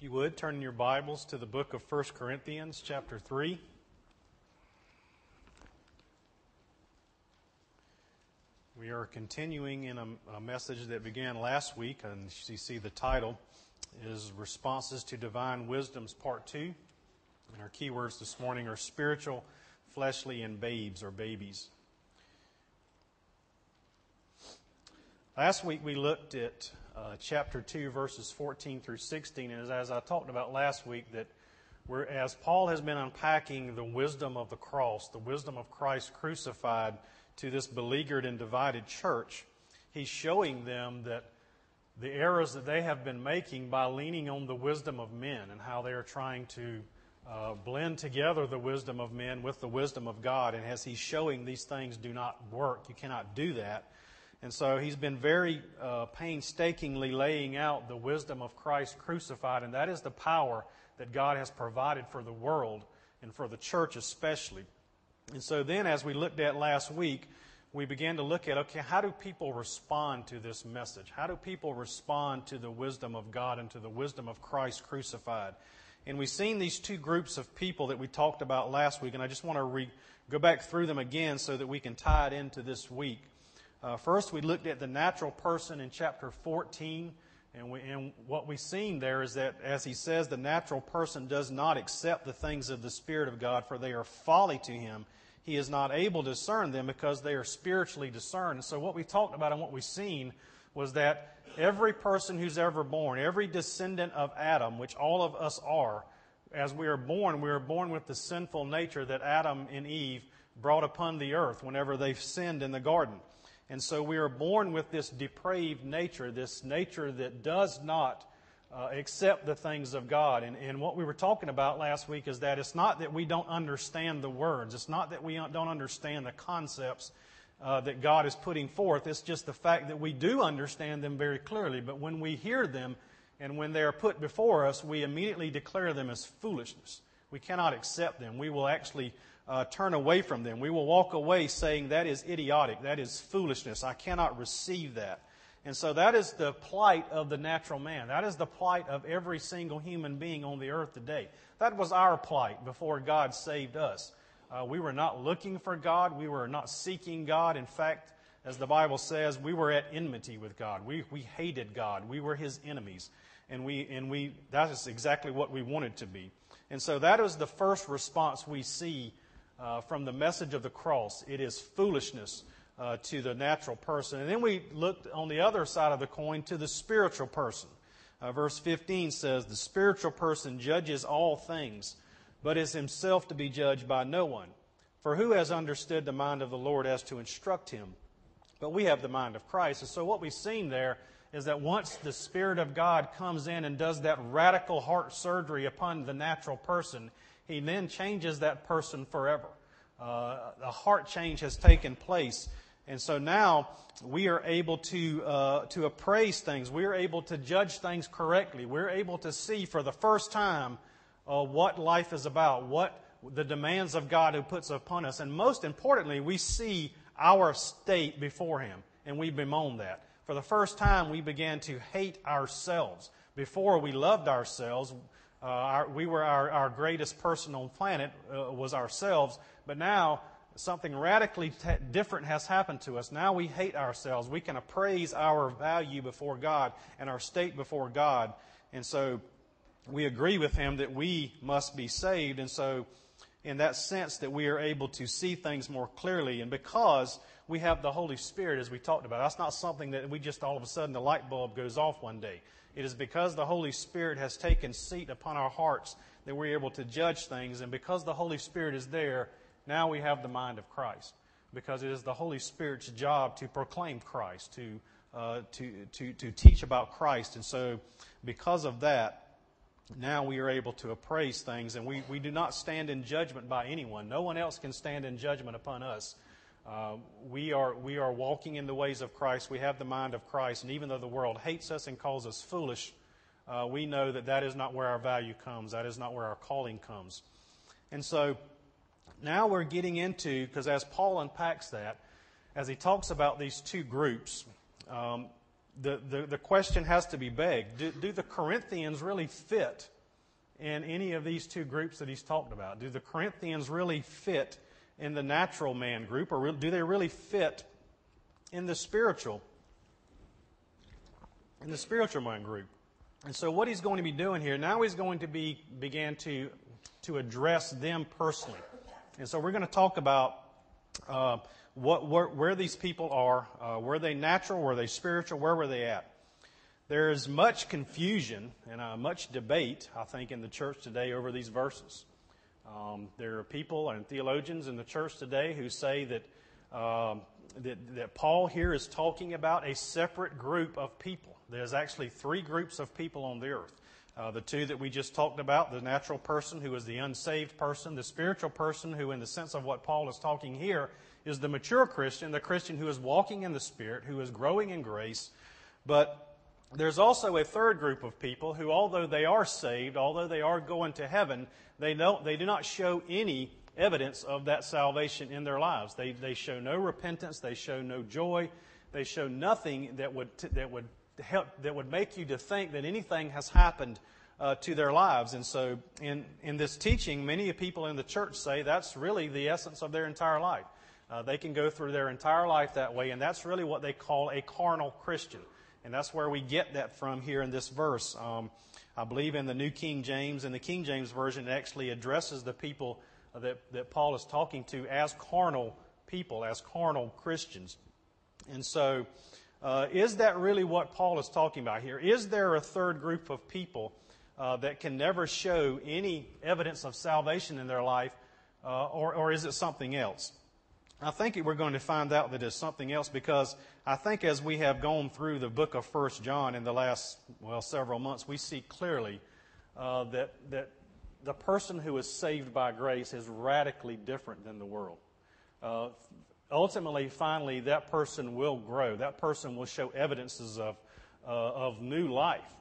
If you would, turn your Bibles to the book of 1 Corinthians, chapter 3. We are continuing in a, a, message that began last week, and you see the title is Responses to Divine Wisdoms, Part 2. And our keywords this morning are spiritual, fleshly, and babes or babies. Last week we looked at uh, chapter 2, verses 14 through 16. And as, I talked about last week, that as Paul has been unpacking the wisdom of the cross, the wisdom of Christ crucified to this beleaguered and divided church, he's showing them that the errors that they have been making by leaning on the wisdom of men and how they are trying to uh, blend together the wisdom of men with the wisdom of God. And as he's showing these things do not work, you cannot do that. And so he's been very uh, painstakingly laying out the wisdom of Christ crucified, and that is the power that God has provided for the world and for the church especially. And so then, as we looked at last week, we began to look at okay, how do people respond to this message? How do people respond to the wisdom of God and to the wisdom of Christ crucified? And we've seen these two groups of people that we talked about last week, and I just want to re- go back through them again so that we can tie it into this week. Uh, first, we looked at the natural person in chapter 14, and, we, and what we've seen there is that, as he says, the natural person does not accept the things of the Spirit of God, for they are folly to him. He is not able to discern them because they are spiritually discerned. And so, what we talked about and what we've seen was that every person who's ever born, every descendant of Adam, which all of us are, as we are born, we are born with the sinful nature that Adam and Eve brought upon the earth whenever they sinned in the garden. And so we are born with this depraved nature, this nature that does not uh, accept the things of God. And, and what we were talking about last week is that it's not that we don't understand the words, it's not that we don't understand the concepts uh, that God is putting forth. It's just the fact that we do understand them very clearly. But when we hear them and when they are put before us, we immediately declare them as foolishness. We cannot accept them. We will actually uh, turn away from them. We will walk away saying, That is idiotic. That is foolishness. I cannot receive that. And so that is the plight of the natural man. That is the plight of every single human being on the earth today. That was our plight before God saved us. Uh, we were not looking for God. We were not seeking God. In fact, as the Bible says, we were at enmity with God. We, we hated God. We were his enemies. And, we, and we, that is exactly what we wanted to be. And so that is the first response we see uh, from the message of the cross. It is foolishness uh, to the natural person. And then we looked on the other side of the coin to the spiritual person. Uh, verse 15 says, The spiritual person judges all things, but is himself to be judged by no one. For who has understood the mind of the Lord as to instruct him? But we have the mind of Christ. And so what we've seen there is that once the Spirit of God comes in and does that radical heart surgery upon the natural person, he then changes that person forever. Uh, a heart change has taken place. And so now we are able to, uh, to appraise things. We are able to judge things correctly. We're able to see for the first time uh, what life is about, what the demands of God who puts upon us. And most importantly, we see our state before Him, and we bemoan that. For the first time, we began to hate ourselves. Before we loved ourselves, uh, our, we were our, our greatest person on planet uh, was ourselves, but now something radically t- different has happened to us. Now we hate ourselves. We can appraise our value before God and our state before God. And so we agree with him that we must be saved. And so, in that sense, that we are able to see things more clearly. And because we have the Holy Spirit, as we talked about, that's not something that we just all of a sudden the light bulb goes off one day. It is because the Holy Spirit has taken seat upon our hearts that we're able to judge things. And because the Holy Spirit is there, now we have the mind of Christ. Because it is the Holy Spirit's job to proclaim Christ, to, uh, to, to, to teach about Christ. And so, because of that, now we are able to appraise things, and we, we do not stand in judgment by anyone. No one else can stand in judgment upon us. Uh, we, are, we are walking in the ways of Christ. We have the mind of Christ. And even though the world hates us and calls us foolish, uh, we know that that is not where our value comes. That is not where our calling comes. And so now we're getting into, because as Paul unpacks that, as he talks about these two groups, um, the, the, the question has to be begged do, do the Corinthians really fit in any of these two groups that he's talked about? Do the Corinthians really fit in the natural man group, or do they really fit in the spiritual in the spiritual man group? And so, what he's going to be doing here now, he's going to be begin to to address them personally. And so, we're going to talk about uh, what where, where, these people are. Uh, were they natural? Were they spiritual? Where were they at? There is much confusion and uh, much debate, I think, in the church today over these verses. Um, there are people and theologians in the church today who say that, um, that, that Paul here is talking about a separate group of people. There's actually three groups of people on the earth. Uh, the two that we just talked about the natural person, who is the unsaved person, the spiritual person, who, in the sense of what Paul is talking here, is the mature Christian, the Christian who is walking in the Spirit, who is growing in grace. But there's also a third group of people who, although they are saved, although they are going to heaven, they, don't, they do not show any evidence of that salvation in their lives. They, they show no repentance, they show no joy, they show nothing that would, that would, help, that would make you to think that anything has happened uh, to their lives. And so, in, in this teaching, many people in the church say that's really the essence of their entire life. Uh, they can go through their entire life that way, and that's really what they call a carnal Christian. And that's where we get that from here in this verse. Um, I believe in the New King James, and the King James Version, it actually addresses the people that, that Paul is talking to as carnal people, as carnal Christians. And so, uh, is that really what Paul is talking about here? Is there a third group of people uh, that can never show any evidence of salvation in their life, uh, or, or is it something else? I think we're going to find out that it's something else because I think as we have gone through the book of First John in the last, well, several months, we see clearly uh, that, that the person who is saved by grace is radically different than the world. Uh, ultimately, finally, that person will grow. That person will show evidences of, uh, of new life.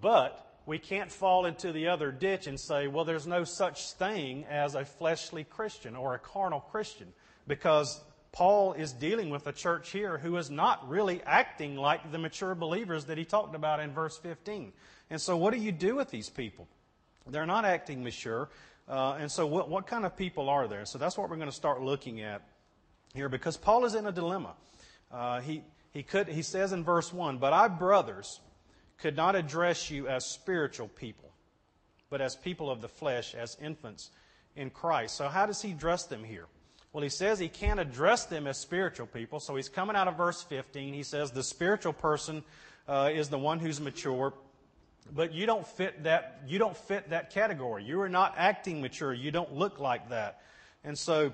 But we can't fall into the other ditch and say, well, there's no such thing as a fleshly Christian or a carnal Christian because Paul is dealing with a church here who is not really acting like the mature believers that he talked about in verse 15. And so, what do you do with these people? They're not acting mature. Uh, and so, what, what kind of people are there? So, that's what we're going to start looking at here because Paul is in a dilemma. Uh, he, he, could, he says in verse 1 But I, brothers, could not address you as spiritual people, but as people of the flesh, as infants in Christ. So, how does he address them here? Well, he says he can't address them as spiritual people. So he's coming out of verse 15. He says the spiritual person uh, is the one who's mature, but you don't fit that. You don't fit that category. You are not acting mature. You don't look like that. And so,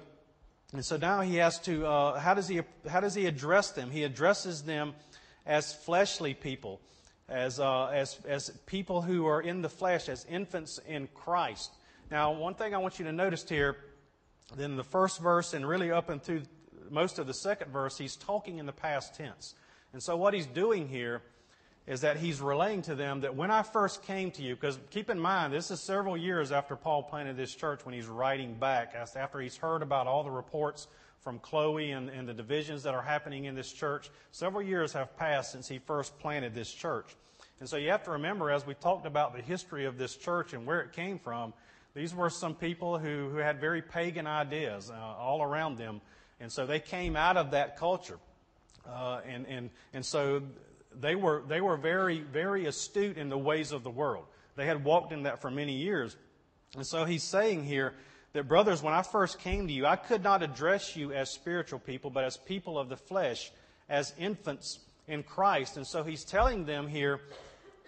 and so now he has to. Uh, how does he? How does he address them? He addresses them as fleshly people, as uh, as as people who are in the flesh, as infants in Christ. Now, one thing I want you to notice here then the first verse and really up and through most of the second verse, he's talking in the past tense. And so what he's doing here is that he's relaying to them that when I first came to you, because keep in mind, this is several years after Paul planted this church when he's writing back, after he's heard about all the reports from Chloe and, and the divisions that are happening in this church. Several years have passed since he first planted this church. And so you have to remember, as we talked about the history of this church and where it came from, these were some people who, who had very pagan ideas uh, all around them. And so they came out of that culture. Uh, and, and, and so they were, they were very, very astute in the ways of the world. They had walked in that for many years. And so he's saying here that, brothers, when I first came to you, I could not address you as spiritual people, but as people of the flesh, as infants in Christ. And so he's telling them here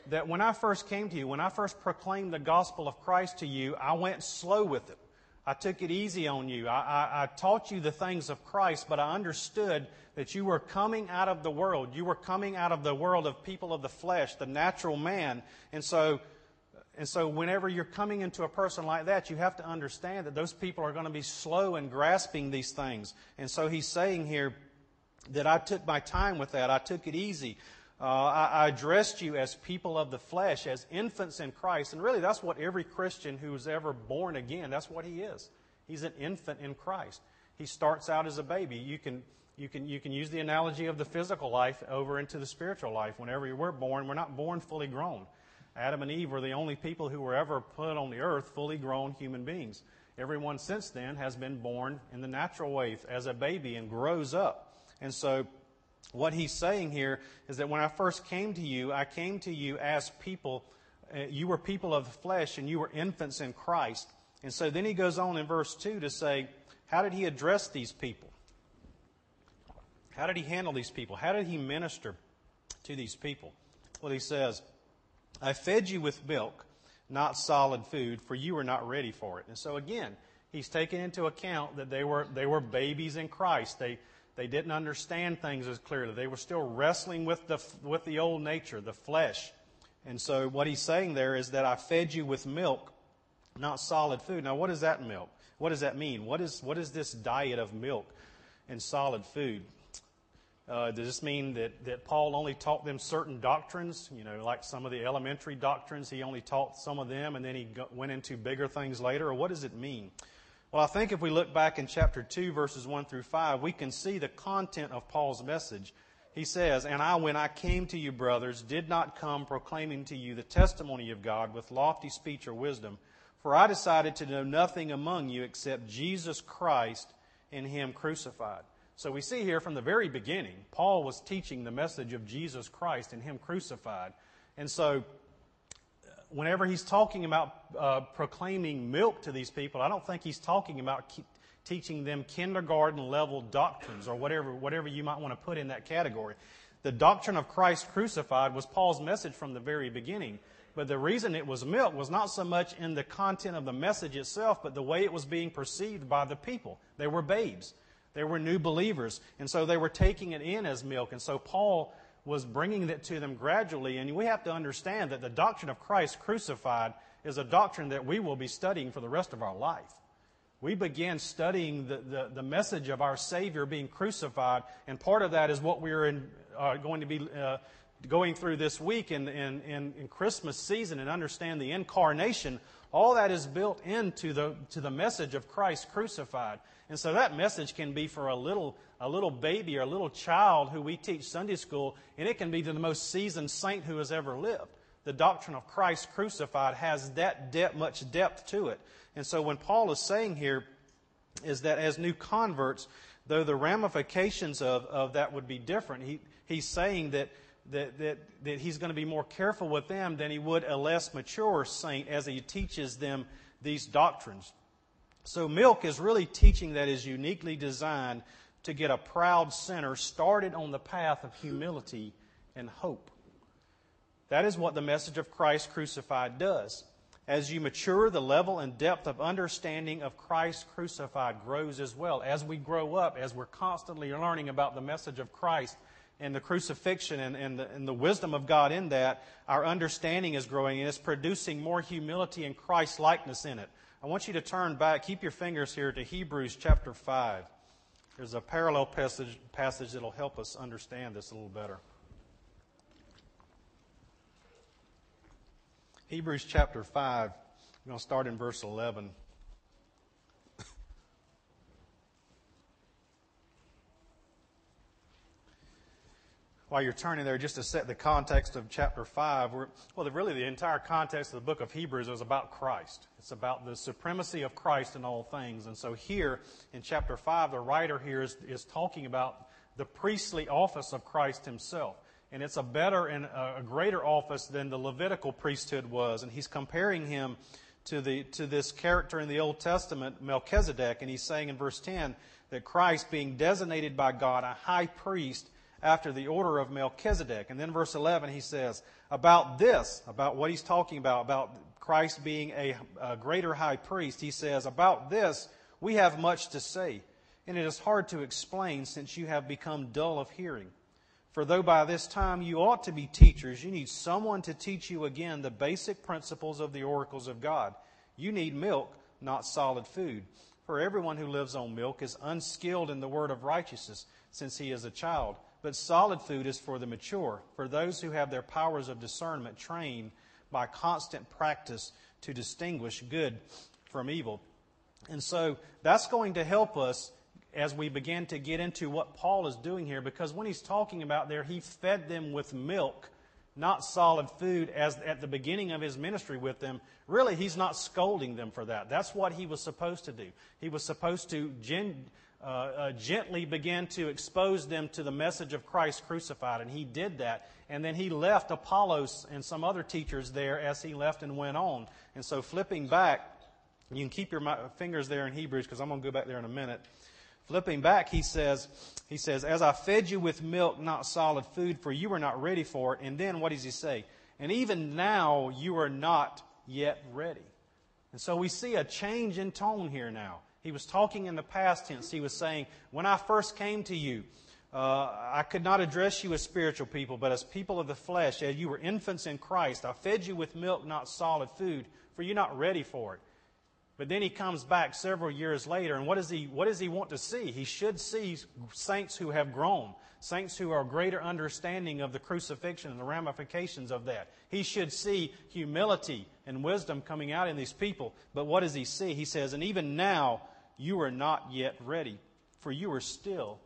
that when I first came to you, when I first proclaimed the gospel of Christ to you, I went slow with it. I took it easy on you. I, I, I, taught you the things of Christ, but I understood that you were coming out of the world. You were coming out of the world of people of the flesh, the natural man. And so, and so whenever you're coming into a person like that, you have to understand that those people are going to be slow in grasping these things. And so he's saying here that I took my time with that. I took it easy. Uh, I, I, addressed you as people of the flesh, as infants in Christ. And really, that's what every Christian who's ever born again, that's what he is. He's an infant in Christ. he starts out as a baby. You can, you can, you can use the analogy of the physical life over into the spiritual life. Whenever we're born, we're not born fully grown. Adam and Eve were the only people who were ever put on the earth fully grown human beings. Everyone since then has been born in the natural way as a baby and grows up. And so, what he's saying here is that when I first came to you, I came to you as people. Uh, you were people of the flesh and you were infants in Christ. And so then he goes on in verse 2 to say, How did he address these people? How did he handle these people? How did he minister to these people? Well, he says, I fed you with milk, not solid food, for you were not ready for it. And so again, he's taken into account that they were, they were babies in Christ. They, they didn't understand things as clearly. They were still wrestling with the, with the old nature, the flesh. And so what he's saying there is that I fed you with milk, not solid food. Now, what is that milk? What does that mean? What is, what is this diet of milk and solid food? Uh, does this mean that, that Paul only taught them certain doctrines? You know, like some of the elementary doctrines, he only taught some of them and then he go, went into bigger things later? Or what does it mean? Well, I think if we look back in chapter 2, verses 1 through 5, we can see the content of Paul's message. He says, And I, when I came to you, brothers, did not come proclaiming to you the testimony of God with lofty speech or wisdom, for I decided to know nothing among you except Jesus Christ and Him crucified. So we see here from the very beginning, Paul was teaching the message of Jesus Christ and Him crucified. And so, whenever he's talking about uh, proclaiming milk to these people, I don't think he's talking about teaching them kindergarten level doctrines or whatever, whatever you might want to put in that category. The doctrine of Christ crucified was Paul's message from the very beginning. But the reason it was milk was not so much in the content of the message itself, but the way it was being perceived by the people. They were babes. They were new believers. And so they were taking it in as milk. And so Paul was bringing it to them gradually. And we have to understand that the doctrine of Christ crucified is a doctrine that we will be studying for the rest of our life. We begin studying the, the, the message of our Savior being crucified, and part of that is what we're in, uh, going to be uh, going through this week in, in, in, in Christmas season and understand the incarnation. All that is built into the, to the message of Christ crucified. And so that message can be for a little, a little baby or a little child who we teach Sunday school, and it can be to the most seasoned saint who has ever lived. The doctrine of Christ crucified has that depth, much depth to it. And so when Paul is saying here is that as new converts, though the ramifications of, of that would be different, he, he's saying that, that, that, that he's going to be more careful with them than he would a less mature saint as he teaches them these doctrines. So, milk is really teaching that is uniquely designed to get a proud sinner started on the path of humility and hope. That is what the message of Christ crucified does. As you mature, the level and depth of understanding of Christ crucified grows as well. As we grow up, as we're constantly learning about the message of Christ and the crucifixion and, and, the, and the wisdom of God in that, our understanding is growing and it's producing more humility and Christ likeness in it. I want you to turn back, keep your fingers here to Hebrews chapter 5. There's a parallel passage, passage that'll help us understand this a little better. Hebrews chapter 5, I'm going to start in verse 11. While you're turning there, just to set the context of chapter 5, well, really the entire context of the book of Hebrews is about Christ. It's about the supremacy of Christ in all things. And so here in chapter 5, the writer here is, is talking about the priestly office of Christ himself. And it's a better and a greater office than the Levitical priesthood was. And he's comparing him to, the, to this character in the Old Testament, Melchizedek. And he's saying in verse 10 that Christ, being designated by God a high priest, after the order of Melchizedek. And then verse 11, he says, about this, about what he's talking about, about Christ being a, a, greater high priest, he says, about this we have much to say, and it is hard to explain since you have become dull of hearing. For though by this time you ought to be teachers, you need someone to teach you again the basic principles of the oracles of God. You need milk, not solid food. For everyone who lives on milk is unskilled in the word of righteousness, since he is a child. But solid food is for the mature, for those who have their powers of discernment trained by constant practice to distinguish good from evil. And so that's going to help us as we begin to get into what Paul is doing here, because when he's talking about there, he fed them with milk, not solid food, as at the beginning of his ministry with them. Really, he's not scolding them for that. That's what he was supposed to do. He was supposed to gen, uh, uh, gently began to expose them to the message of Christ crucified, and he did that. And then he left Apollos and some other teachers there as he left and went on. And so, flipping back, you can keep your fingers there in Hebrews because I'm going to go back there in a minute. Flipping back, he says, he says, As I fed you with milk, not solid food, for you were not ready for it. And then what does he say? And even now you are not yet ready. And so we see a change in tone here now. He was talking in the past tense. He was saying, When I first came to you, uh, I could not address you as spiritual people, but as people of the flesh, as you were infants in Christ. I fed you with milk, not solid food, for you're not ready for it. But then he comes back several years later, and what does he, what does he want to see? He should see saints who have grown, saints who are greater understanding of the crucifixion and the ramifications of that. He should see humility and wisdom coming out in these people. But what does he see? He says, And even now you are not yet ready, for you are still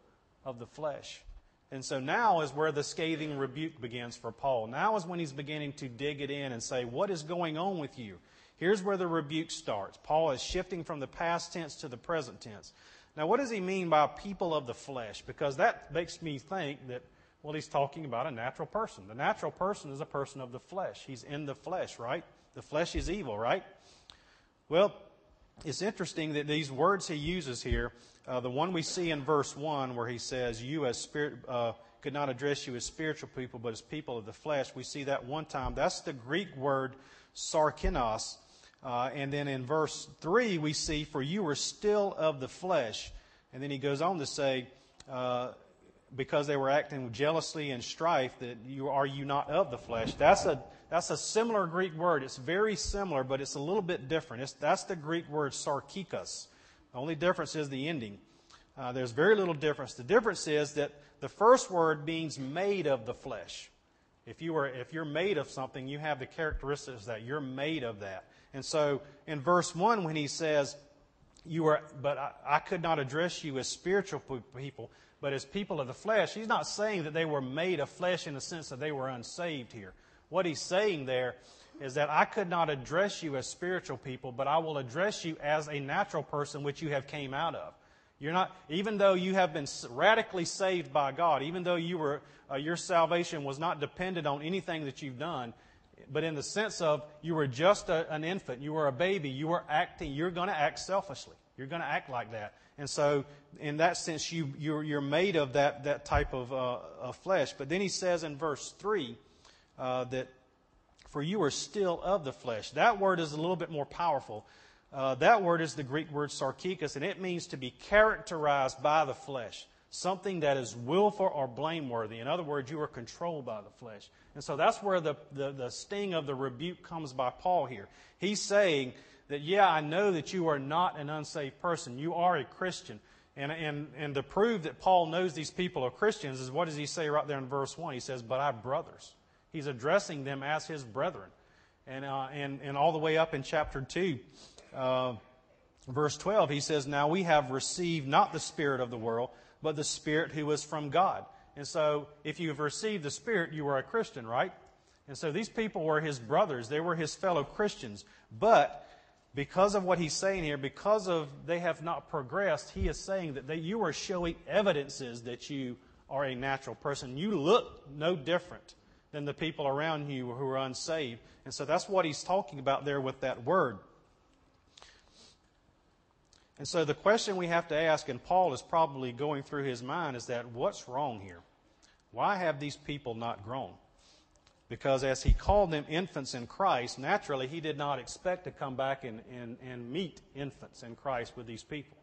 of the flesh. And so now is where the scathing rebuke begins for Paul. Now is when he's beginning to dig it in and say, What is going on with you? Here's where the rebuke starts. Paul is shifting from the past tense to the present tense. Now, what does he mean by people of the flesh? Because that makes me think that, well, he's talking about a natural person. The natural person is a person of the flesh. He's in the flesh, right? The flesh is evil, right? Well, it's interesting that these words he uses here, uh, the one we see in verse 1 where he says, You as spirit, uh, could not address you as spiritual people, but as people of the flesh, we see that one time. That's the Greek word sarkinos, uh, and then in verse 3, we see, For you are still of the flesh. And then he goes on to say, uh, Because they were acting with jealousy and strife, that you are you not of the flesh. That's a, that's a similar Greek word. It's very similar, but it's a little bit different. It's, that's the Greek word sarkikos. The only difference is the ending. Uh, there's very little difference. The difference is that the first word means made of the flesh. If you are, if you're made of something, you have the characteristics that you're made of that. And so in verse 1, when he says, you are, but I, I, could not address you as spiritual people, but as people of the flesh. He's not saying that they were made of flesh in the sense that they were unsaved here. What he's saying there is that I could not address you as spiritual people, but I will address you as a natural person which you have came out of. You're not, even though you have been radically saved by God, even though you were, uh, your salvation was not dependent on anything that you've done, but in the sense of you were just a, an infant, you were a baby, you were acting, you're going to act selfishly. You're going to act like that. And so, in that sense, you, you're, you're made of that, that type of, uh, of flesh. But then he says in verse 3 uh, that, for you are still of the flesh. That word is a little bit more powerful. Uh, that word is the Greek word sarkikos, and it means to be characterized by the flesh something that is willful or blameworthy. In other words, you are controlled by the flesh. And so that's where the, the, the, sting of the rebuke comes by Paul here. He's saying that, yeah, I know that you are not an unsaved person. You are a Christian. And, and, and to prove that Paul knows these people are Christians is what does he say right there in verse 1? He says, But I brothers. He's addressing them as his brethren. And, uh, and, and all the way up in chapter 2, uh, verse 12, he says, Now we have received not the Spirit of the world but the Spirit who is from God. And so, if you have received the Spirit, you are a Christian, right? And so these people were his brothers. They were his fellow Christians. But because of what he's saying here, because of they have not progressed, he is saying that they, you are showing evidences that you are a natural person. You look no different than the people around you who are unsaved. And so that's what he's talking about there with that word. And so the question we have to ask, and Paul is probably going through his mind, is that what's wrong here? Why have these people not grown? Because as he called them infants in Christ, naturally he did not expect to come back and, and, and meet infants in Christ with these people.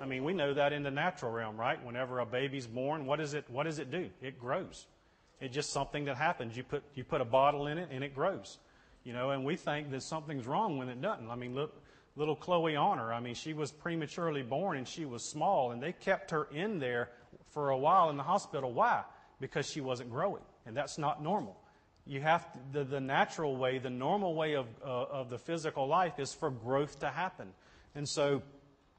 I mean, we know that in the natural realm, right? Whenever a baby's born, what, is it, what does it do? It grows. It's just something that happens. You put, you put a bottle in it and it grows. You know, and we think that something's wrong when it doesn't. I mean, look, little Chloe Honor. I mean, she was prematurely born and she was small, and they kept her in there for a while in the hospital. Why? Because she wasn't growing, and that's not normal. You have to, the, the natural way, the normal way of, uh, of the physical life is for growth to happen. And so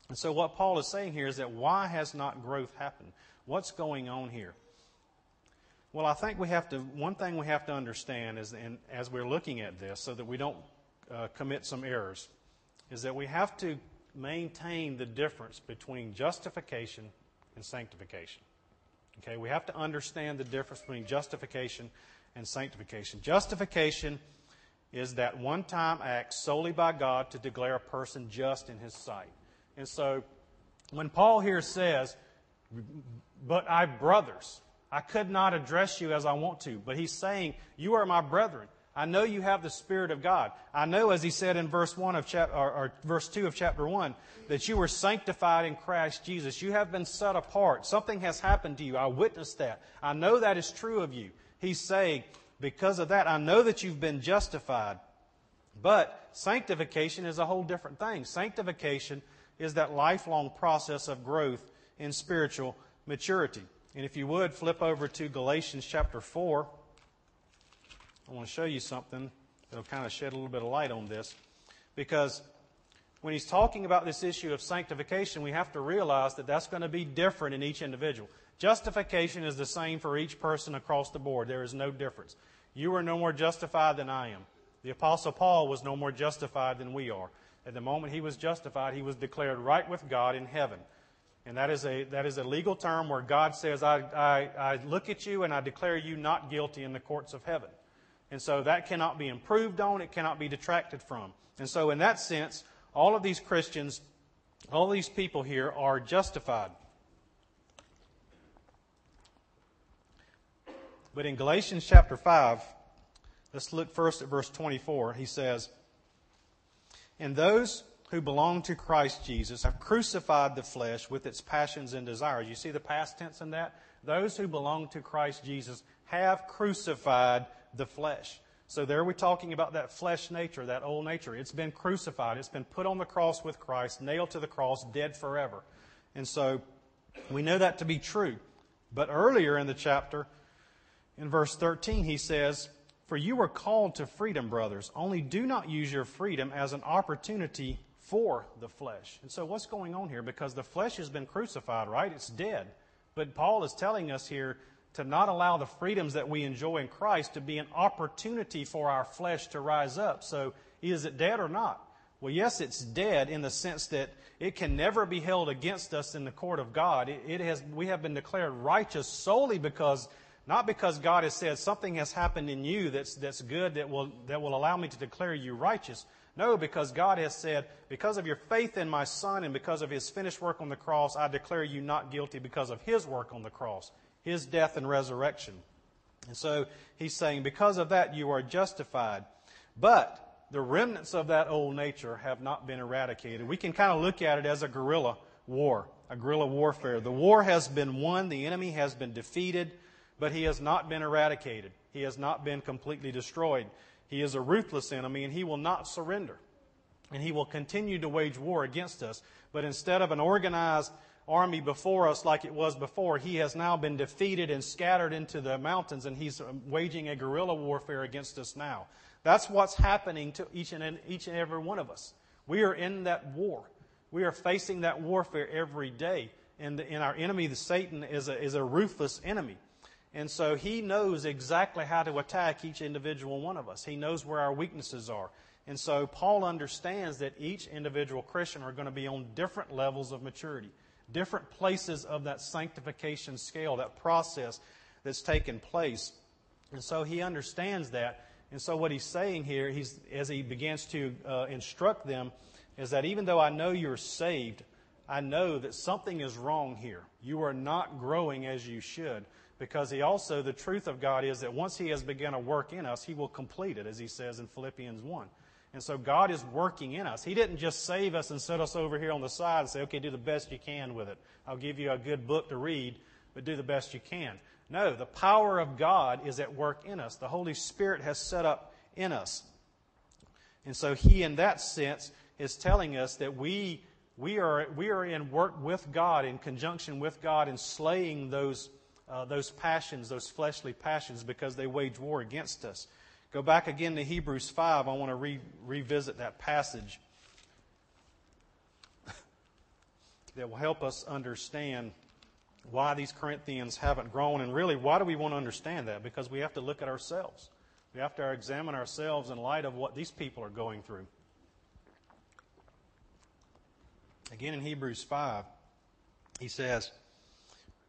And so, what Paul is saying here is that why has not growth happened? What's going on here? Well, I think we have to, one thing we have to understand is, and as we're looking at this, so that we don't uh, commit some errors, is that we have to maintain the difference between justification and sanctification. Okay, we have to understand the difference between justification and sanctification. Justification is that one time act solely by God to declare a person just in his sight. And so, when Paul here says, But I, brothers, I could not address you as I want to, but he's saying, You are my brethren. I know you have the Spirit of God. I know, as he said in verse one of chapter, or, or, verse two of chapter one, that you were sanctified in Christ Jesus. You have been set apart. Something has happened to you. I witnessed that. I know that is true of you. He's saying, because of that, I know that you've been justified. But sanctification is a whole different thing. Sanctification is that lifelong process of growth in spiritual maturity. And if you would, flip over to Galatians chapter 4. I want to show you something that'll kind of shed a little bit of light on this. Because when he's talking about this issue of sanctification, we have to realize that that's going to be different in each individual. Justification is the same for each person across the board. There is no difference. You are no more justified than I am. The Apostle Paul was no more justified than we are. At the moment he was justified, he was declared right with God in heaven. And that is a, that is a legal term where God says, I, I, I look at you and I declare you not guilty in the courts of heaven. And so that cannot be improved on, it cannot be detracted from. And so, in that sense, all of these Christians, all these people here are justified. But in Galatians chapter 5, let's look first at verse 24. He says, And those who belong to Christ Jesus have crucified the flesh with its passions and desires. You see the past tense in that? Those who belong to Christ Jesus have crucified the flesh. So there we're talking about that flesh nature, that old nature. It's been crucified. It's been put on the cross with Christ, nailed to the cross, dead forever. And so we know that to be true. But earlier in the chapter, in verse 13, he says, For you were called to freedom, brothers, only do not use your freedom as an opportunity for the flesh. And so what's going on here? Because the flesh has been crucified, right? It's dead. But Paul is telling us here to not allow the freedoms that we enjoy in Christ to be an opportunity for our flesh to rise up. So, is it dead or not? Well, yes, it's dead in the sense that it can never be held against us in the court of God. It, has, we have been declared righteous solely because, not because God has said something has happened in you that's, that's good that will, that will allow me to declare you righteous. No, because God has said, because of your faith in my Son and because of his finished work on the cross, I declare you not guilty because of his work on the cross his death and resurrection. And so he's saying, because of that, you are justified. But the remnants of that old nature have not been eradicated. We can kind of look at it as a guerrilla war, a guerrilla warfare. The war has been won, the enemy has been defeated, but he has not been eradicated. He has not been completely destroyed. He is a ruthless enemy, and he will not surrender. And he will continue to wage war against us. But instead of an organized army before us like it was before. He has now been defeated and scattered into the mountains, and he's um, waging a guerrilla warfare against us now. That's what's happening to each and, each and every one of us. We are in that war. We are facing that warfare every day. And, and our enemy, the Satan, is a, is a ruthless enemy. And so he knows exactly how to attack each individual one of us. He knows where our weaknesses are. And so Paul understands that each individual Christian are going to be on different levels of maturity different places of that sanctification scale, that process that's taken place. And so he understands that. And so what he's saying here, he's, as he begins to uh, instruct them, is that even though I know you're saved, I know that something is wrong here. You are not growing as you should. Because he also, the truth of God is that once he has begun a work in us, he will complete it, as he says in Philippians 1. And so God is working in us. He didn't just save us and set us over here on the side and say, okay, do the best you can with it. I'll give you a good book to read, but do the best you can. No, the power of God is at work in us. The Holy Spirit has set up in us. And so He, in that sense, is telling us that we, we, are, we are in work with God, in conjunction with God, in slaying those, uh, those passions, those fleshly passions, because they wage war against us. Go back again to Hebrews 5. I want to re- revisit that passage. that will help us understand why these Corinthians haven't grown. And really, why do we want to understand that? Because we have to look at ourselves. We have to examine ourselves in light of what these people are going through. Again, in Hebrews 5, he says,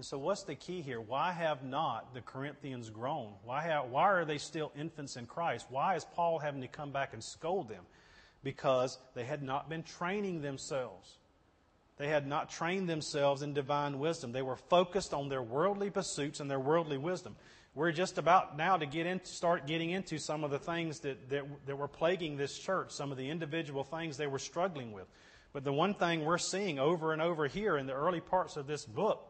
And so, what's the key here? Why have not the Corinthians grown? Why, have, why are they still infants in Christ? Why is Paul having to come back and scold them? Because they had not been training themselves. They had not trained themselves in divine wisdom. They were focused on their worldly pursuits and their worldly wisdom. We're just about now to get into, start getting into some of the things that, that, that were plaguing this church, some of the individual things they were struggling with. But the one thing we're seeing over and over here in the early parts of this book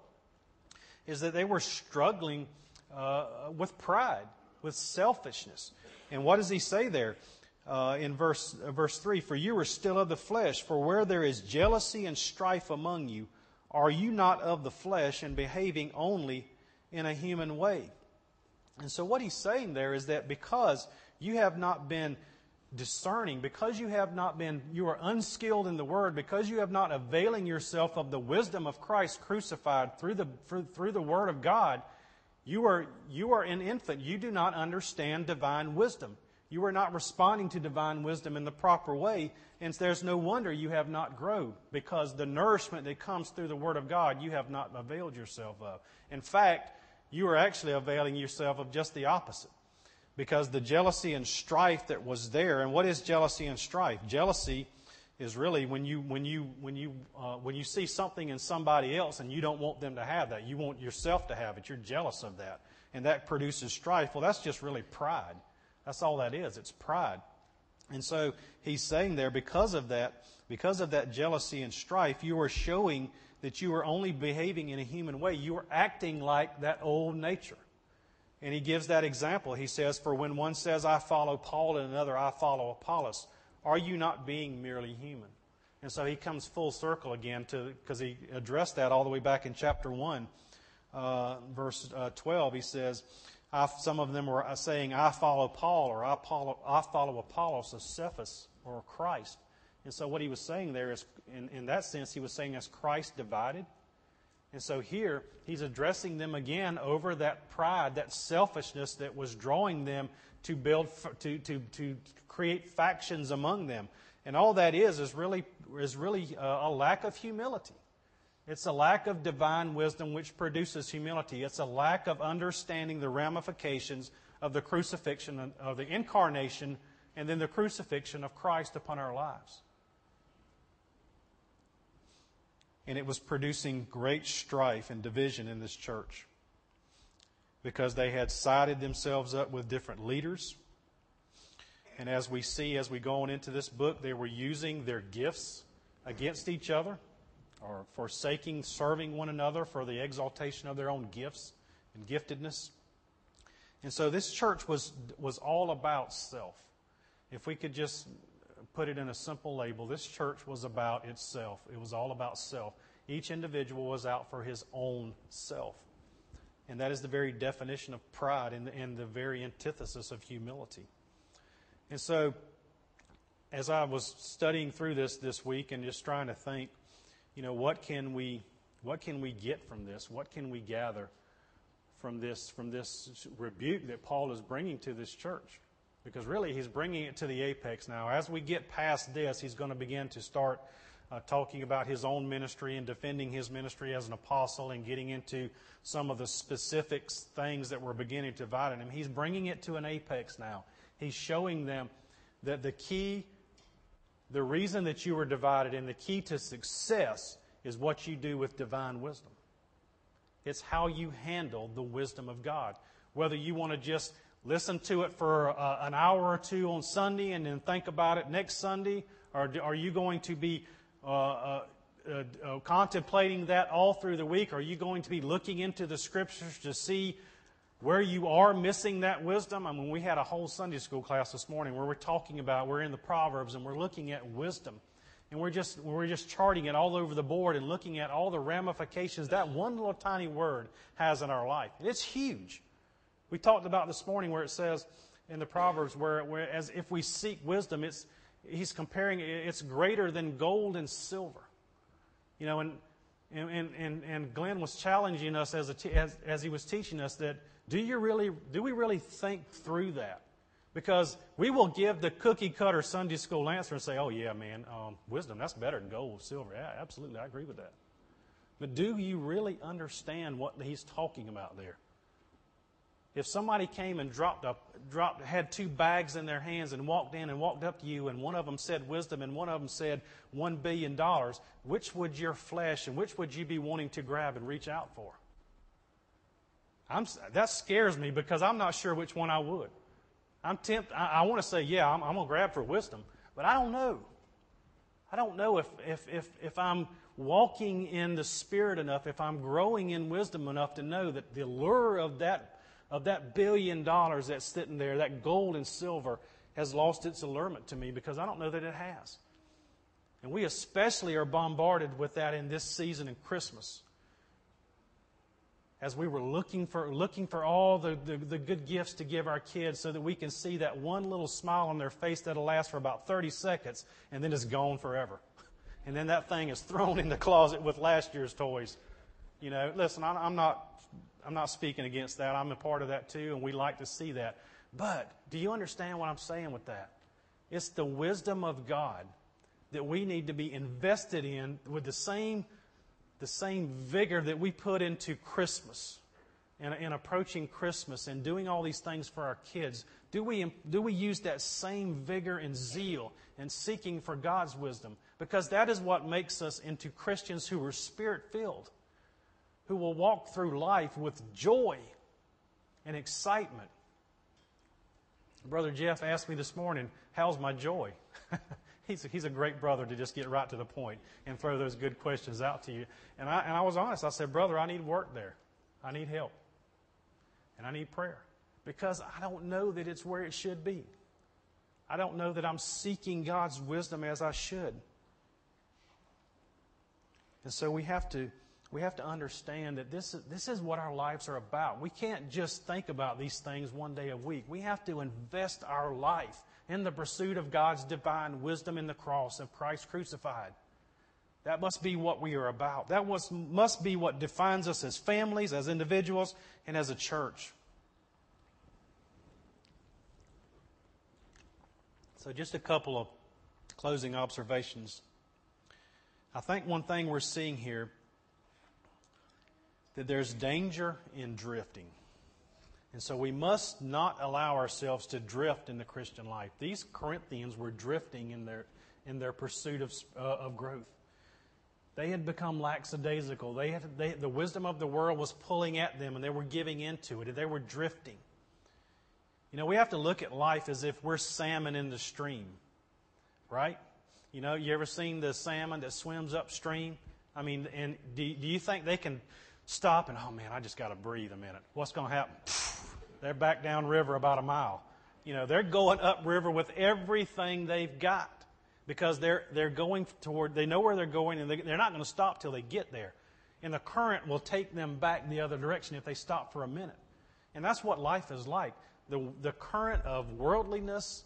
is that they were struggling uh, with pride, with selfishness. And what does he say there uh, in verse, uh, verse 3? For you are still of the flesh, for where there is jealousy and strife among you, are you not of the flesh and behaving only in a human way? And so what he's saying there is that because you have not been discerning, because you have not been, you are unskilled in the word, because you have not availing yourself of the wisdom of Christ crucified through the, through the word of God, you are, you are an infant. You do not understand divine wisdom. You are not responding to divine wisdom in the proper way, and there's no wonder you have not grown because the nourishment that comes through the Word of God you have not availed yourself of. In fact, you are actually availing yourself of just the opposite because the jealousy and strife that was there. And what is jealousy and strife? Jealousy is really when you when you when you uh, when you see something in somebody else and you don't want them to have that. You want yourself to have it. You're jealous of that, and that produces strife. Well, that's just really pride. That's all that is. It's pride. And so he's saying there, because of that, because of that jealousy and strife, you are showing that you are only behaving in a human way. You are acting like that old nature. And he gives that example. He says, For when one says, I follow Paul, and another, I follow Apollos, are you not being merely human? And so he comes full circle again because he addressed that all the way back in chapter 1, uh, verse uh, 12. He says, some of them were saying, I follow Paul, or I follow, I follow Apollos, or Cephas, or Christ. And so what he was saying there is, in, in that sense, he was saying, as Christ divided, and so here, he's addressing them again over that pride, that selfishness that was drawing them to build, to, to, to create factions among them. And all that is, is really, is really uh, a lack of humility. It's a lack of divine wisdom which produces humility. It's a lack of understanding the ramifications of the crucifixion, of the incarnation, and then the crucifixion of Christ upon our lives. And it was producing great strife and division in this church because they had sided themselves up with different leaders. And as we see as we go on into this book, they were using their gifts against each other or forsaking serving one another for the exaltation of their own gifts and giftedness. And so this church was, was all about self. If we could just put it in a simple label, this church was about itself. It was all about self. Each individual was out for his own self. And that is the very definition of pride and the, and the very antithesis of humility. And so, as I was studying through this this week and just trying to think, you know, what can we, what can we get from this? What can we gather from this, from this rebuke that Paul is bringing to this church? Because really, he's bringing it to the apex now. As we get past this, he's going to begin to start uh, talking about his own ministry and defending his ministry as an apostle and getting into some of the specific things that were beginning to divide him. He's bringing it to an apex now. He's showing them that the key, the reason that you were divided and the key to success is what you do with divine wisdom. It's how you handle the wisdom of God. Whether you want to just listen to it for uh, an hour or two on Sunday and then think about it next Sunday? Or are you going to be uh, uh, uh, uh, contemplating that all through the week? Are you going to be looking into the scriptures to see Where you are missing that wisdom, I mean, we had a whole Sunday school class this morning where we're talking about, we're in the Proverbs and we're looking at wisdom. And we're just, we're just charting it all over the board and looking at all the ramifications that one little tiny word has in our life. And it's huge. We talked about this morning where it says in the Proverbs, where, where as if we seek wisdom, it's, he's comparing it's greater than gold and silver. You know, and, and, and, and Glenn was challenging us as, a as, as he was teaching us that do, you really, do we really think through that? Because we will give the cookie cutter Sunday school answer and say, oh, yeah, man, um, wisdom, that's better than gold, silver. Yeah, absolutely, I agree with that. But do you really understand what he's talking about there? If somebody came and dropped up, dropped, had two bags in their hands and walked in and walked up to you, and one of them said wisdom and one of them said one billion dollars, which would your flesh and which would you be wanting to grab and reach out for? I'm, that scares me because I'm not sure which one I would. I'm tempted, I, I want to say, yeah, I'm, I'm going to grab for wisdom, but I don't know. I don't know if, if, if, if I'm walking in the Spirit enough, if I'm growing in wisdom enough to know that the lure of that, of that billion dollars that's sitting there, that gold and silver, has lost its allurement to me because I don't know that it has. And we especially are bombarded with that in this season in Christmas as we were looking for, looking for all the, the, the, good gifts to give our kids so that we can see that one little smile on their face that'll last for about 30 seconds and then it's gone forever. And then that thing is thrown in the closet with last year's toys. You know, listen, I'm not, I'm not speaking against that. I'm a part of that too, and we like to see that. But do you understand what I'm saying with that? It's the wisdom of God that we need to be invested in with the same the same vigor that we put into Christmas and, and approaching Christmas and doing all these things for our kids, do we, do we use that same vigor and zeal in seeking for God's wisdom? Because that is what makes us into Christians who are spirit filled, who will walk through life with joy and excitement. Brother Jeff asked me this morning, How's my joy? he's a, he's a great brother to just get right to the point and throw those good questions out to you. And I, and I was honest. I said, Brother, I need work there. I need help. And I need prayer because I don't know that it's where it should be. I don't know that I'm seeking God's wisdom as I should. And so we have to we have to understand that this is, this is what our lives are about. We can't just think about these things one day a week. We have to invest our life in the pursuit of God's divine wisdom in the cross of Christ crucified. That must be what we are about. That was, must be what defines us as families, as individuals, and as a church. So, just a couple of closing observations. I think one thing we're seeing here that there's danger in drifting. And so we must not allow ourselves to drift in the Christian life. These Corinthians were drifting in their, in their pursuit of, uh, of growth. They had become lackadaisical. They had, they, the wisdom of the world was pulling at them and they were giving into it. They were drifting. You know, we have to look at life as if we're salmon in the stream, right? You know, you ever seen the salmon that swims upstream? I mean, and do, do you think they can stop and, oh man, I just got to breathe a minute. What's going to happen? They're back down river about a mile. You know, they're going upriver with everything they've got because they're, they're going toward, they know where they're going and they, they're not going to stop till they get there. And the current will take them back the other direction if they stop for a minute. And that's what life is like. The, the current of worldliness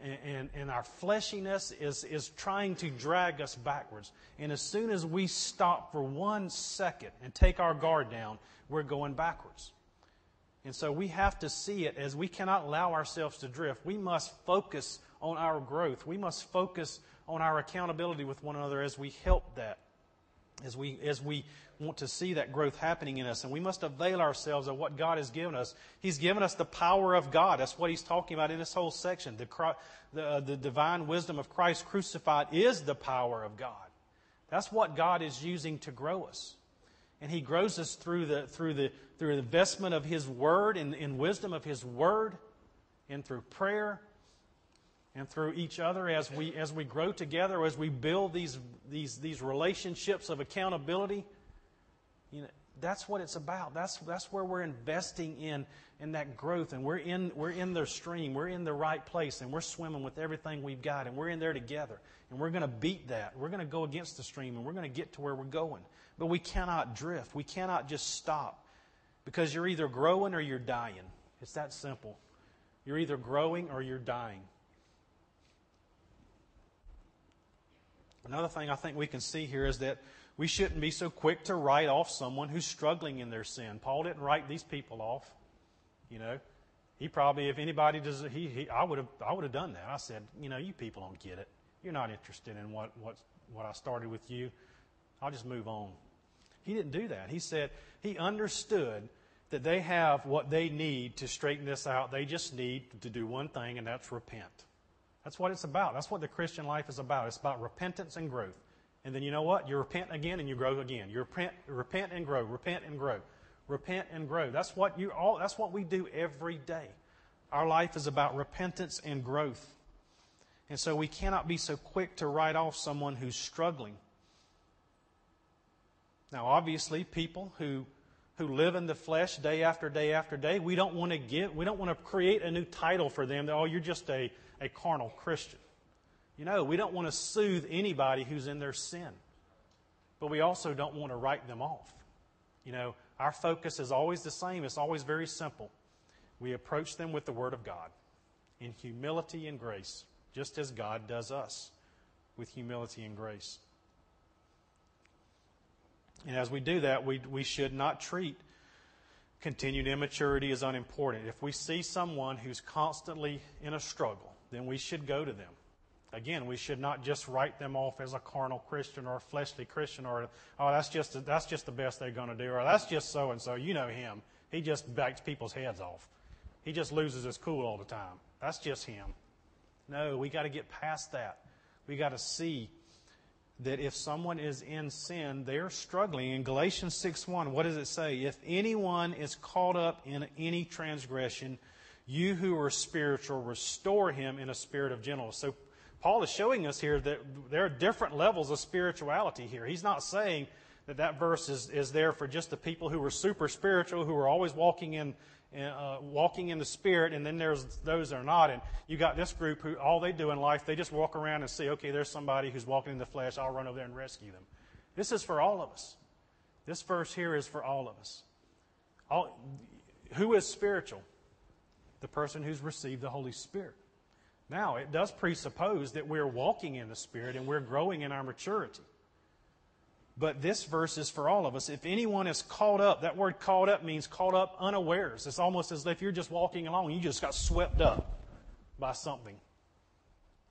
and, and, and, our fleshiness is, is trying to drag us backwards. And as soon as we stop for one second and take our guard down, we're going backwards. And so we have to see it as we cannot allow ourselves to drift. We must focus on our growth. We must focus on our accountability with one another as we help that, as we, as we want to see that growth happening in us. And we must avail ourselves of what God has given us. He's given us the power of God. That's what he's talking about in this whole section. The, the, uh, the divine wisdom of Christ crucified is the power of God. That's what God is using to grow us. And he grows us through the, through the, through the investment of his word and in wisdom of his word and through prayer and through each other as we, as we grow together, as we build these, these, these relationships of accountability. You know, That's what it's about. That's, that's where we're investing in, in that growth. And we're in, we're in the stream. We're in the right place. And we're swimming with everything we've got. And we're in there together. And we're going to beat that. We're going to go against the stream. And we're going to get to where we're going. But we cannot drift. We cannot just stop. Because you're either growing or you're dying. It's that simple. You're either growing or you're dying. Another thing I think we can see here is that we shouldn't be so quick to write off someone who's struggling in their sin. Paul didn't write these people off. You know, he probably, if anybody does, he, he I would have, I would have done that. I said, you know, you people don't get it. You're not interested in what, what, what I started with you. I'll just move on. He didn't do that. He said he understood that they have what they need to straighten this out. They just need to do one thing, and that's repent. That's what it's about. That's what the Christian life is about. It's about repentance and growth. And then you know what? You repent again and you grow again. You repent, repent and grow, repent and grow, repent and grow. That's what you all. That's what we do every day. Our life is about repentance and growth. And so we cannot be so quick to write off someone who's struggling. Now, obviously, people who who live in the flesh day after day after day, we don't want to give, we don't want to create a new title for them that, oh, you're just a, a carnal Christian. You know, we don't want to soothe anybody who's in their sin. But we also don't want to write them off. You know, our focus is always the same, it's always very simple. We approach them with the Word of God in humility and grace, just as God does us with humility and grace. And as we do that, we, we should not treat continued immaturity as unimportant. If we see someone who's constantly in a struggle, then we should go to them. Again, we should not just write them off as a carnal Christian or a fleshly Christian or, oh, that's just, that's just the best they're going to do, or that's just so and so. You know him. He just backs people's heads off. He just loses his cool all the time. That's just him. No, we got to get past that. We got to see that if someone is in sin, they're struggling. In Galatians 6:1, what does it say? If anyone is caught up in any transgression, you who are spiritual, restore him in a spirit of gentleness. So Paul is showing us here that there are different levels of spirituality here. He's not saying that that verse is, is there for just the people who are super spiritual, who are always walking in, uh, walking in the Spirit, and then there's those that are not. And you got this group who all they do in life, they just walk around and see, okay, there's somebody who's walking in the flesh, I'll run over there and rescue them. This is for all of us. This verse here is for all of us. All, who is spiritual? The person who's received the Holy Spirit. Now, it does presuppose that we're walking in the Spirit and we're growing in our maturity. But this verse is for all of us. If anyone is caught up, that word caught up means caught up unawares. It's almost as if you're just walking along you just got swept up by something.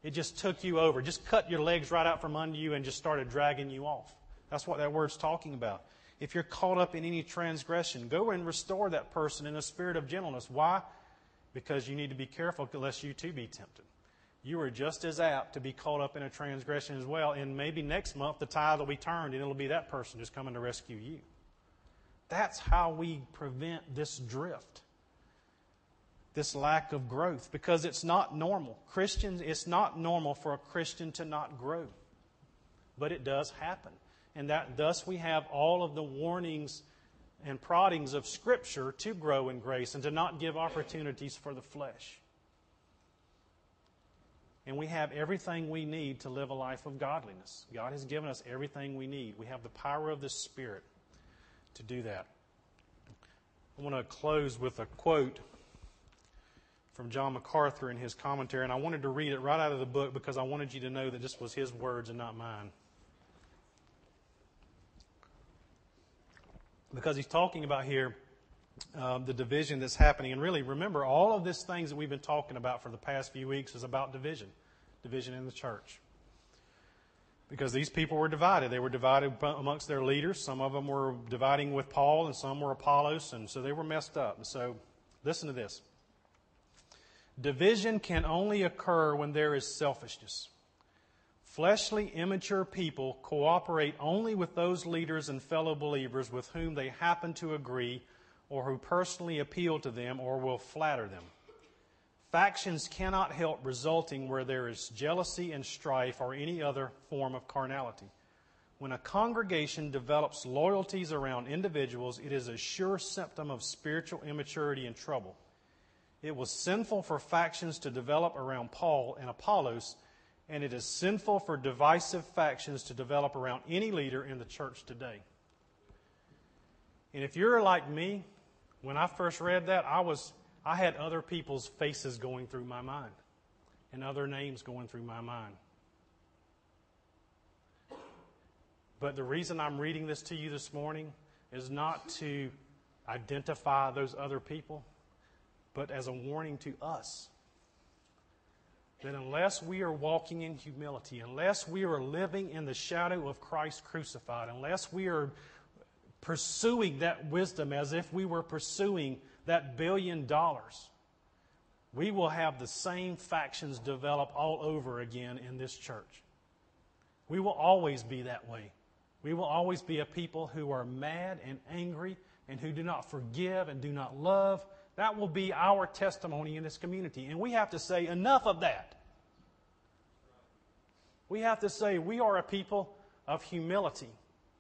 It just took you over, just cut your legs right out from under you and just started dragging you off. That's what that word's talking about. If you're caught up in any transgression, go and restore that person in a spirit of gentleness. Why? Because you need to be careful lest you too be tempted you are just as apt to be caught up in a transgression as well. And maybe next month the tide will be turned and it'll be that person who's coming to rescue you. That's how we prevent this drift, this lack of growth, because it's not normal. Christians, it's not normal for a Christian to not grow. But it does happen. And that thus we have all of the warnings and proddings of Scripture to grow in grace and to not give opportunities for the flesh and we have everything we need to live a life of godliness. God has given us everything we need. We have the power of the Spirit to do that. I want to close with a quote from John MacArthur in his commentary, and I wanted to read it right out of the book because I wanted you to know that this was his words and not mine. Because he's talking about here um, the division that's happening. And really, remember, all of these things that we've been talking about for the past few weeks is about division, division in the church. Because these people were divided. They were divided amongst their leaders. Some of them were dividing with Paul, and some were Apollos, and so they were messed up. And so, listen to this. Division can only occur when there is selfishness. Fleshly, immature people cooperate only with those leaders and fellow believers with whom they happen to agree or who personally appeal to them or will flatter them. Factions cannot help resulting where there is jealousy and strife or any other form of carnality. When a congregation develops loyalties around individuals, it is a sure symptom of spiritual immaturity and trouble. It was sinful for factions to develop around Paul and Apollos, and it is sinful for divisive factions to develop around any leader in the church today. And if you're like me, when I first read that, I was I had other people's faces going through my mind and other names going through my mind. But the reason I'm reading this to you this morning is not to identify those other people, but as a warning to us. That unless we are walking in humility, unless we are living in the shadow of Christ crucified, unless we are pursuing that wisdom as if we were pursuing that billion dollars, we will have the same factions develop all over again in this church. We will always be that way. We will always be a people who are mad and angry and who do not forgive and do not love. That will be our testimony in this community. And we have to say, enough of that. We have to say, we are a people of humility.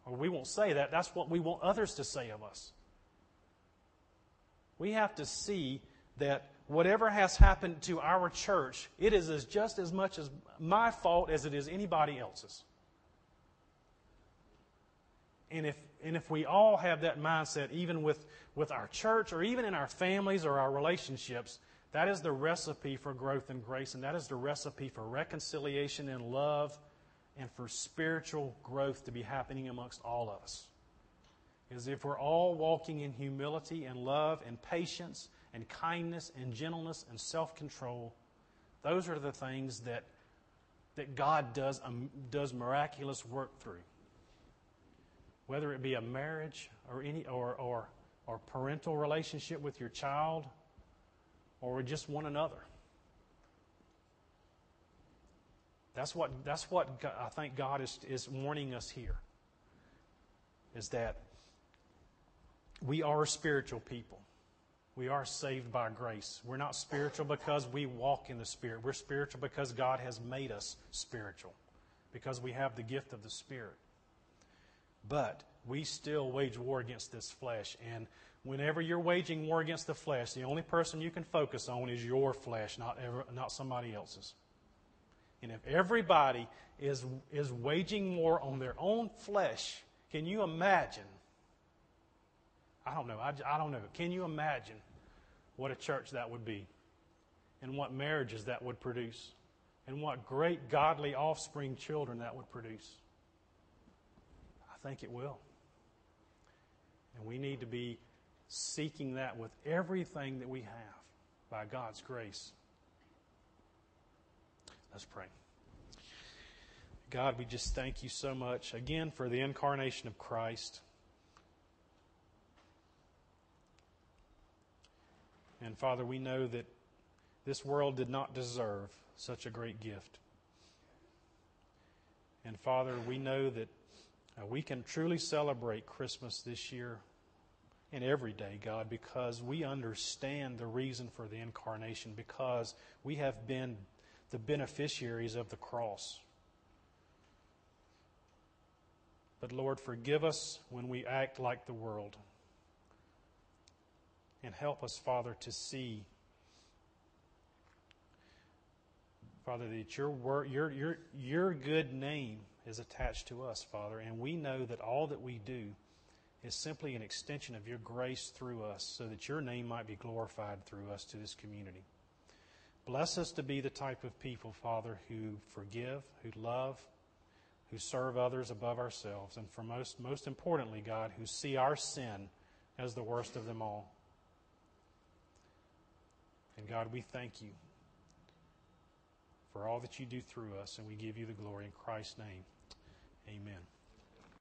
Or we won't say that. That's what we want others to say of us. We have to see that whatever has happened to our church, it is as just as much as my fault as it is anybody else's. And if, and if we all have that mindset, even with, with our church or even in our families or our relationships, that is the recipe for growth and grace, and that is the recipe for reconciliation and love and for spiritual growth to be happening amongst all of us. Is if we're all walking in humility and love and patience and kindness and gentleness and self control, those are the things that, that God does, um, does miraculous work through whether it be a marriage or any or, or, or parental relationship with your child or just one another. That's what, that's what I think God is, is warning us here. Is that we are spiritual people. We are saved by grace. We're not spiritual because we walk in the Spirit. We're spiritual because God has made us spiritual, because we have the gift of the Spirit. But we still wage war against this flesh. And whenever you're waging war against the flesh, the only person you can focus on is your flesh, not, ever, not somebody else's. And if everybody is, is waging war on their own flesh, can you imagine? I don't know. I, I don't know. Can you imagine what a church that would be? And what marriages that would produce? And what great godly offspring children that would produce? I think it will. And we need to be seeking that with everything that we have by God's grace. Let's pray. God, we just thank you so much again for the incarnation of Christ. And Father, we know that this world did not deserve such a great gift. And Father, we know that uh, we can truly celebrate Christmas this year and every day, God, because we understand the reason for the incarnation, because we have been the beneficiaries of the cross. But Lord, forgive us when we act like the world. And help us, Father, to see, Father, that your, your, your, your good name is attached to us, Father, and we know that all that we do is simply an extension of your grace through us so that your name might be glorified through us to this community. Bless us to be the type of people, Father, who forgive, who love, who serve others above ourselves, and for most, most importantly, God, who see our sin as the worst of them all. And God, we thank you for all that you do through us, and we give you the glory in Christ's name. Amen.